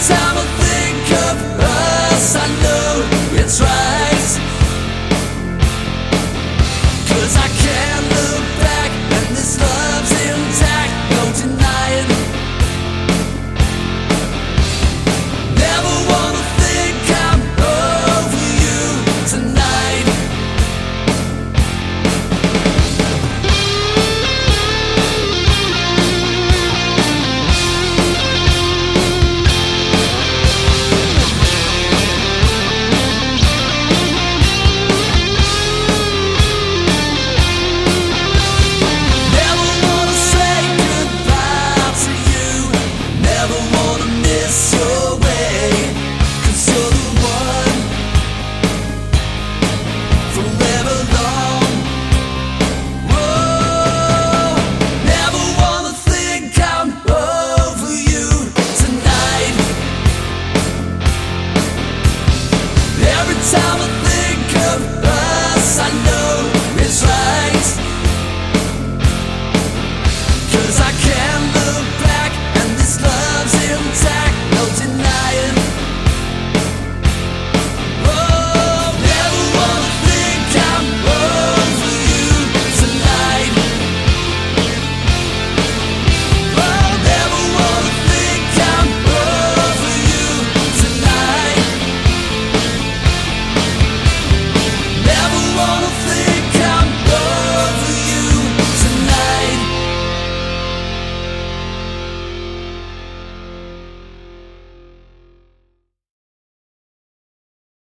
facciamo